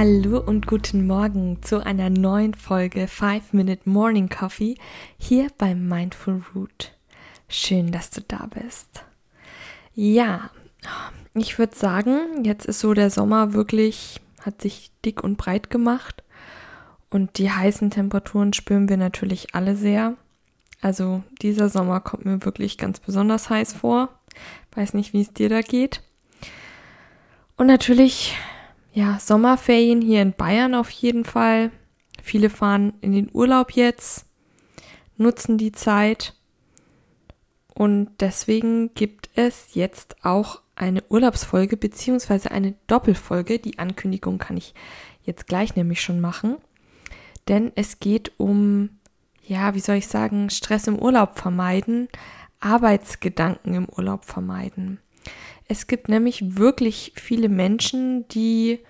Hallo und guten Morgen zu einer neuen Folge 5 Minute Morning Coffee hier beim Mindful Root. Schön, dass du da bist. Ja, ich würde sagen, jetzt ist so der Sommer wirklich, hat sich dick und breit gemacht. Und die heißen Temperaturen spüren wir natürlich alle sehr. Also dieser Sommer kommt mir wirklich ganz besonders heiß vor. Weiß nicht, wie es dir da geht. Und natürlich, ja, Sommerferien hier in Bayern auf jeden Fall. Viele fahren in den Urlaub jetzt, nutzen die Zeit. Und deswegen gibt es jetzt auch eine Urlaubsfolge beziehungsweise eine Doppelfolge. Die Ankündigung kann ich jetzt gleich nämlich schon machen. Denn es geht um, ja, wie soll ich sagen, Stress im Urlaub vermeiden, Arbeitsgedanken im Urlaub vermeiden. Es gibt nämlich wirklich viele Menschen, die,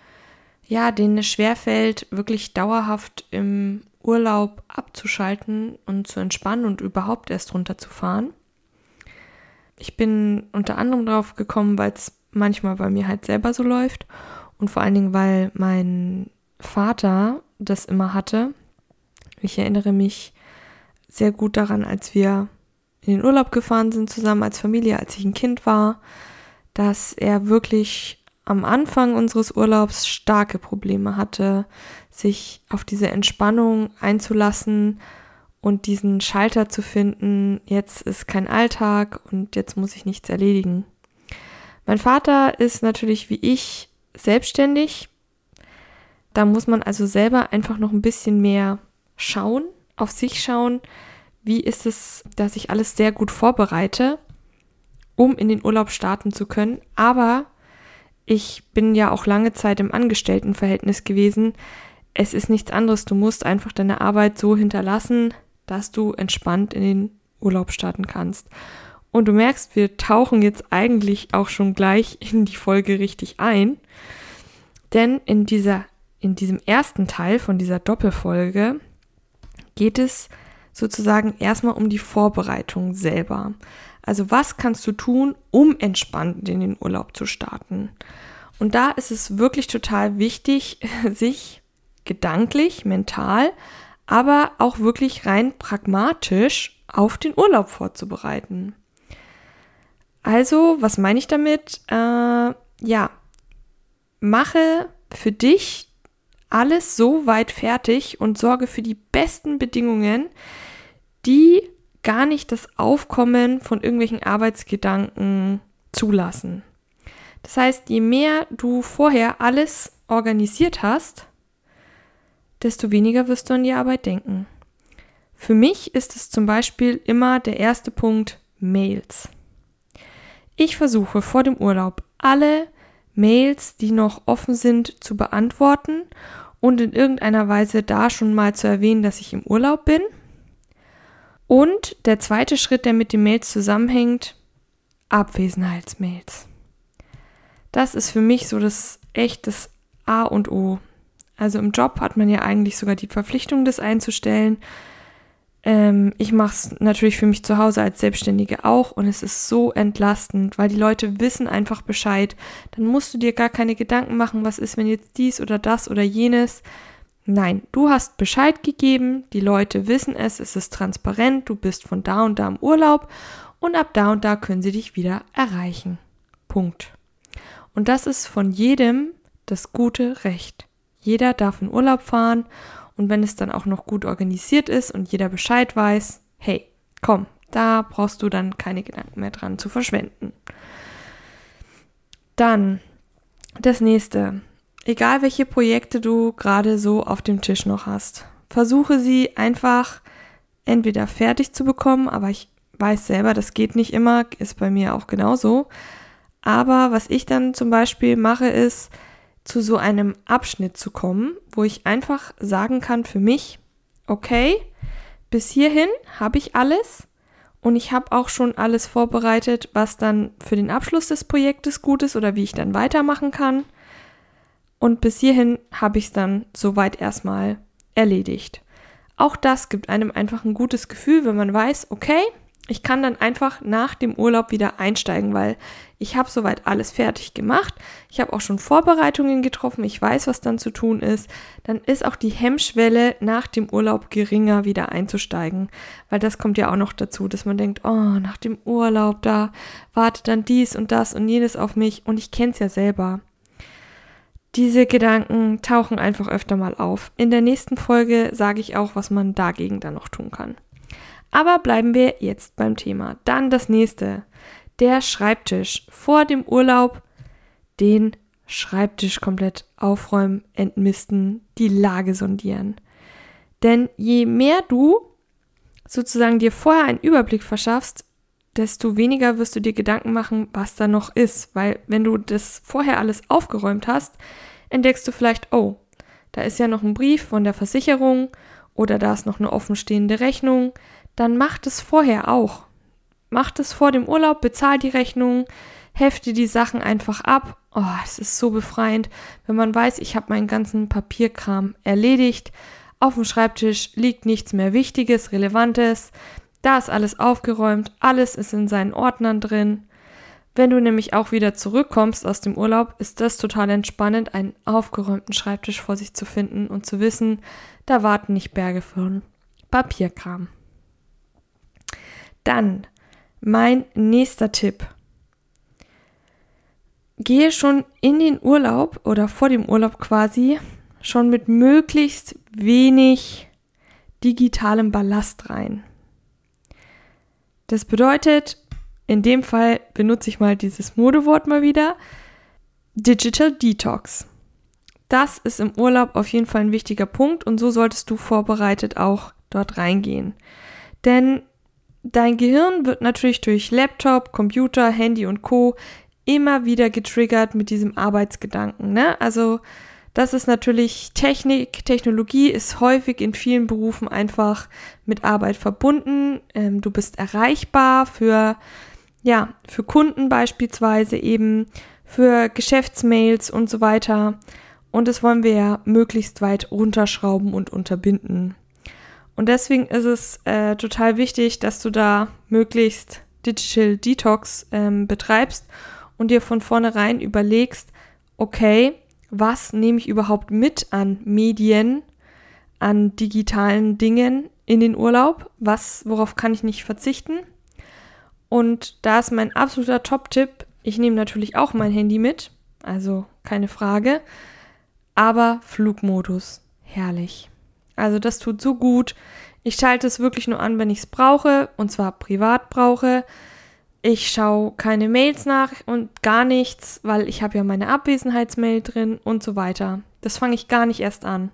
ja, denen es schwerfällt, wirklich dauerhaft im Urlaub abzuschalten und zu entspannen und überhaupt erst runterzufahren ich bin unter anderem drauf gekommen, weil es manchmal bei mir halt selber so läuft und vor allen Dingen, weil mein Vater das immer hatte. Ich erinnere mich sehr gut daran, als wir in den Urlaub gefahren sind zusammen als Familie, als ich ein Kind war, dass er wirklich am Anfang unseres Urlaubs starke Probleme hatte, sich auf diese Entspannung einzulassen und diesen Schalter zu finden, jetzt ist kein Alltag und jetzt muss ich nichts erledigen. Mein Vater ist natürlich wie ich selbstständig. Da muss man also selber einfach noch ein bisschen mehr schauen, auf sich schauen, wie ist es, dass ich alles sehr gut vorbereite, um in den Urlaub starten zu können. Aber ich bin ja auch lange Zeit im Angestelltenverhältnis gewesen. Es ist nichts anderes. Du musst einfach deine Arbeit so hinterlassen, dass du entspannt in den Urlaub starten kannst. Und du merkst, wir tauchen jetzt eigentlich auch schon gleich in die Folge richtig ein. Denn in dieser, in diesem ersten Teil von dieser Doppelfolge geht es sozusagen erstmal um die Vorbereitung selber. Also was kannst du tun, um entspannt in den Urlaub zu starten? Und da ist es wirklich total wichtig, sich gedanklich, mental aber auch wirklich rein pragmatisch auf den Urlaub vorzubereiten. Also, was meine ich damit? Äh, ja, mache für dich alles so weit fertig und sorge für die besten Bedingungen, die gar nicht das Aufkommen von irgendwelchen Arbeitsgedanken zulassen. Das heißt, je mehr du vorher alles organisiert hast, desto weniger wirst du an die Arbeit denken. Für mich ist es zum Beispiel immer der erste Punkt Mails. Ich versuche vor dem Urlaub alle Mails, die noch offen sind, zu beantworten und in irgendeiner Weise da schon mal zu erwähnen, dass ich im Urlaub bin. Und der zweite Schritt, der mit den Mails zusammenhängt, Abwesenheitsmails. Das ist für mich so das echtes A und O. Also im Job hat man ja eigentlich sogar die Verpflichtung, das einzustellen. Ähm, ich mache es natürlich für mich zu Hause als Selbstständige auch und es ist so entlastend, weil die Leute wissen einfach Bescheid. Dann musst du dir gar keine Gedanken machen, was ist, wenn jetzt dies oder das oder jenes. Nein, du hast Bescheid gegeben, die Leute wissen es, es ist transparent, du bist von da und da im Urlaub und ab da und da können sie dich wieder erreichen. Punkt. Und das ist von jedem das gute Recht. Jeder darf in Urlaub fahren und wenn es dann auch noch gut organisiert ist und jeder Bescheid weiß, hey, komm, da brauchst du dann keine Gedanken mehr dran zu verschwenden. Dann das nächste. Egal welche Projekte du gerade so auf dem Tisch noch hast, versuche sie einfach entweder fertig zu bekommen, aber ich weiß selber, das geht nicht immer, ist bei mir auch genauso. Aber was ich dann zum Beispiel mache, ist, zu so einem Abschnitt zu kommen, wo ich einfach sagen kann für mich, okay, bis hierhin habe ich alles und ich habe auch schon alles vorbereitet, was dann für den Abschluss des Projektes gut ist oder wie ich dann weitermachen kann. Und bis hierhin habe ich es dann soweit erstmal erledigt. Auch das gibt einem einfach ein gutes Gefühl, wenn man weiß, okay, ich kann dann einfach nach dem Urlaub wieder einsteigen, weil ich habe soweit alles fertig gemacht. Ich habe auch schon Vorbereitungen getroffen. Ich weiß, was dann zu tun ist. Dann ist auch die Hemmschwelle nach dem Urlaub geringer, wieder einzusteigen. Weil das kommt ja auch noch dazu, dass man denkt, oh, nach dem Urlaub, da wartet dann dies und das und jenes auf mich. Und ich kenne es ja selber. Diese Gedanken tauchen einfach öfter mal auf. In der nächsten Folge sage ich auch, was man dagegen dann noch tun kann. Aber bleiben wir jetzt beim Thema. Dann das nächste. Der Schreibtisch. Vor dem Urlaub den Schreibtisch komplett aufräumen, entmisten, die Lage sondieren. Denn je mehr du sozusagen dir vorher einen Überblick verschaffst, desto weniger wirst du dir Gedanken machen, was da noch ist. Weil wenn du das vorher alles aufgeräumt hast, entdeckst du vielleicht, oh, da ist ja noch ein Brief von der Versicherung oder da ist noch eine offenstehende Rechnung, dann macht es vorher auch. Macht es vor dem Urlaub, bezahl die Rechnung, hefte die Sachen einfach ab. Oh, es ist so befreiend, wenn man weiß, ich habe meinen ganzen Papierkram erledigt. Auf dem Schreibtisch liegt nichts mehr Wichtiges, Relevantes. Da ist alles aufgeräumt, alles ist in seinen Ordnern drin. Wenn du nämlich auch wieder zurückkommst aus dem Urlaub, ist das total entspannend, einen aufgeräumten Schreibtisch vor sich zu finden und zu wissen, da warten nicht Berge von Papierkram. Dann mein nächster Tipp. Gehe schon in den Urlaub oder vor dem Urlaub quasi schon mit möglichst wenig digitalem Ballast rein. Das bedeutet, in dem Fall benutze ich mal dieses Modewort mal wieder, Digital Detox. Das ist im Urlaub auf jeden Fall ein wichtiger Punkt und so solltest du vorbereitet auch dort reingehen. Denn Dein Gehirn wird natürlich durch Laptop, Computer, Handy und Co. immer wieder getriggert mit diesem Arbeitsgedanken. Ne? Also das ist natürlich Technik, Technologie ist häufig in vielen Berufen einfach mit Arbeit verbunden. Ähm, du bist erreichbar für, ja, für Kunden beispielsweise eben, für Geschäftsmails und so weiter. Und das wollen wir ja möglichst weit runterschrauben und unterbinden. Und deswegen ist es äh, total wichtig, dass du da möglichst Digital Detox ähm, betreibst und dir von vornherein überlegst, okay, was nehme ich überhaupt mit an Medien, an digitalen Dingen in den Urlaub? Was, worauf kann ich nicht verzichten? Und da ist mein absoluter Top-Tipp. Ich nehme natürlich auch mein Handy mit, also keine Frage. Aber Flugmodus, herrlich. Also das tut so gut. Ich schalte es wirklich nur an, wenn ich es brauche, und zwar privat brauche. Ich schaue keine Mails nach und gar nichts, weil ich habe ja meine Abwesenheitsmail drin und so weiter. Das fange ich gar nicht erst an.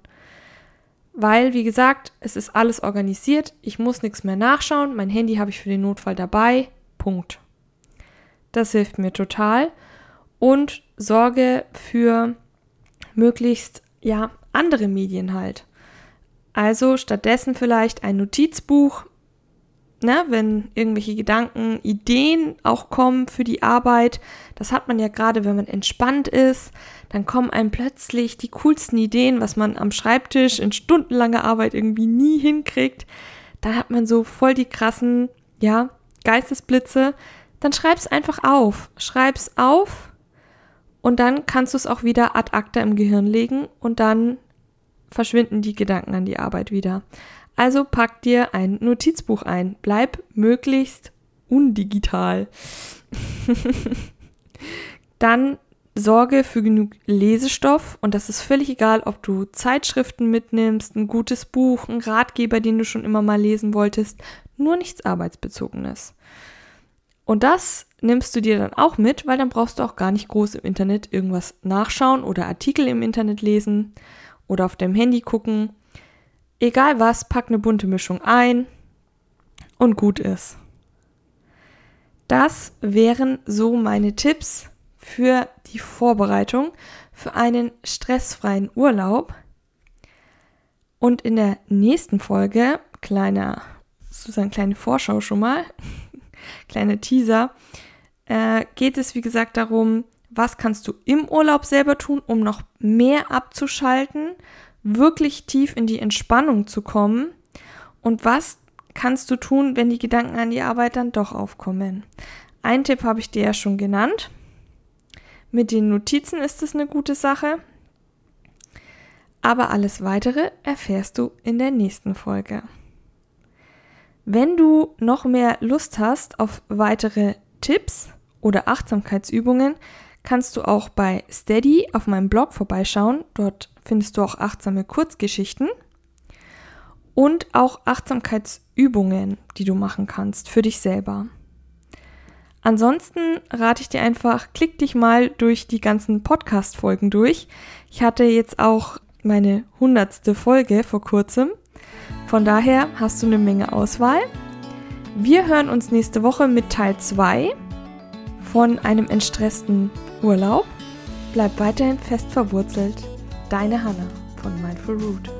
Weil, wie gesagt, es ist alles organisiert, ich muss nichts mehr nachschauen, mein Handy habe ich für den Notfall dabei. Punkt. Das hilft mir total und sorge für möglichst ja andere Medien halt. Also stattdessen vielleicht ein Notizbuch, ne, wenn irgendwelche Gedanken, Ideen auch kommen für die Arbeit. Das hat man ja gerade, wenn man entspannt ist. Dann kommen einem plötzlich die coolsten Ideen, was man am Schreibtisch in stundenlanger Arbeit irgendwie nie hinkriegt. Dann hat man so voll die krassen, ja, Geistesblitze. Dann schreib's einfach auf. Schreib's auf und dann kannst du es auch wieder ad acta im Gehirn legen und dann verschwinden die Gedanken an die Arbeit wieder. Also pack dir ein Notizbuch ein. Bleib möglichst undigital. Dann sorge für genug Lesestoff und das ist völlig egal, ob du Zeitschriften mitnimmst, ein gutes Buch, ein Ratgeber, den du schon immer mal lesen wolltest, nur nichts arbeitsbezogenes. Und das nimmst du dir dann auch mit, weil dann brauchst du auch gar nicht groß im Internet irgendwas nachschauen oder Artikel im Internet lesen oder auf dem Handy gucken. Egal was, pack eine bunte Mischung ein und gut ist. Das wären so meine Tipps für die Vorbereitung für einen stressfreien Urlaub. Und in der nächsten Folge, kleiner sozusagen kleine Vorschau schon mal, kleine Teaser, äh, geht es wie gesagt darum, was kannst du im Urlaub selber tun, um noch mehr abzuschalten, wirklich tief in die Entspannung zu kommen und was kannst du tun, wenn die Gedanken an die Arbeit dann doch aufkommen. Ein Tipp habe ich dir ja schon genannt. Mit den Notizen ist es eine gute Sache. Aber alles weitere erfährst du in der nächsten Folge. Wenn du noch mehr Lust hast auf weitere Tipps oder Achtsamkeitsübungen, kannst du auch bei Steady auf meinem Blog vorbeischauen. Dort findest du auch achtsame Kurzgeschichten und auch Achtsamkeitsübungen, die du machen kannst für dich selber. Ansonsten rate ich dir einfach, klick dich mal durch die ganzen Podcast-Folgen durch. Ich hatte jetzt auch meine hundertste Folge vor kurzem. Von daher hast du eine Menge Auswahl. Wir hören uns nächste Woche mit Teil 2 von einem entstressten Urlaub. Bleib weiterhin fest verwurzelt. Deine Hanna von Mindful Root.